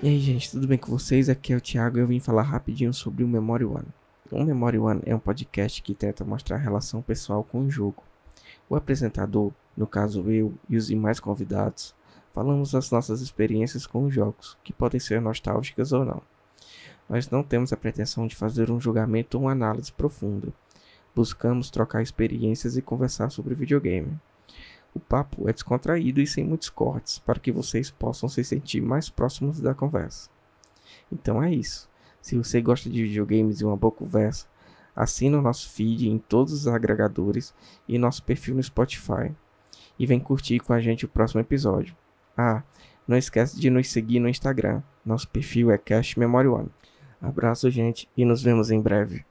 E aí, gente, tudo bem com vocês? Aqui é o Thiago e eu vim falar rapidinho sobre o Memory One. O Memory One é um podcast que tenta mostrar a relação pessoal com o jogo. O apresentador, no caso eu e os demais convidados, falamos das nossas experiências com os jogos, que podem ser nostálgicas ou não. Nós não temos a pretensão de fazer um julgamento ou uma análise profunda. Buscamos trocar experiências e conversar sobre videogame. O papo é descontraído e sem muitos cortes, para que vocês possam se sentir mais próximos da conversa. Então é isso. Se você gosta de videogames e uma boa conversa, assina o nosso feed em todos os agregadores e nosso perfil no Spotify. E vem curtir com a gente o próximo episódio. Ah, não esquece de nos seguir no Instagram. Nosso perfil é Cash Memory One. Abraço, gente, e nos vemos em breve.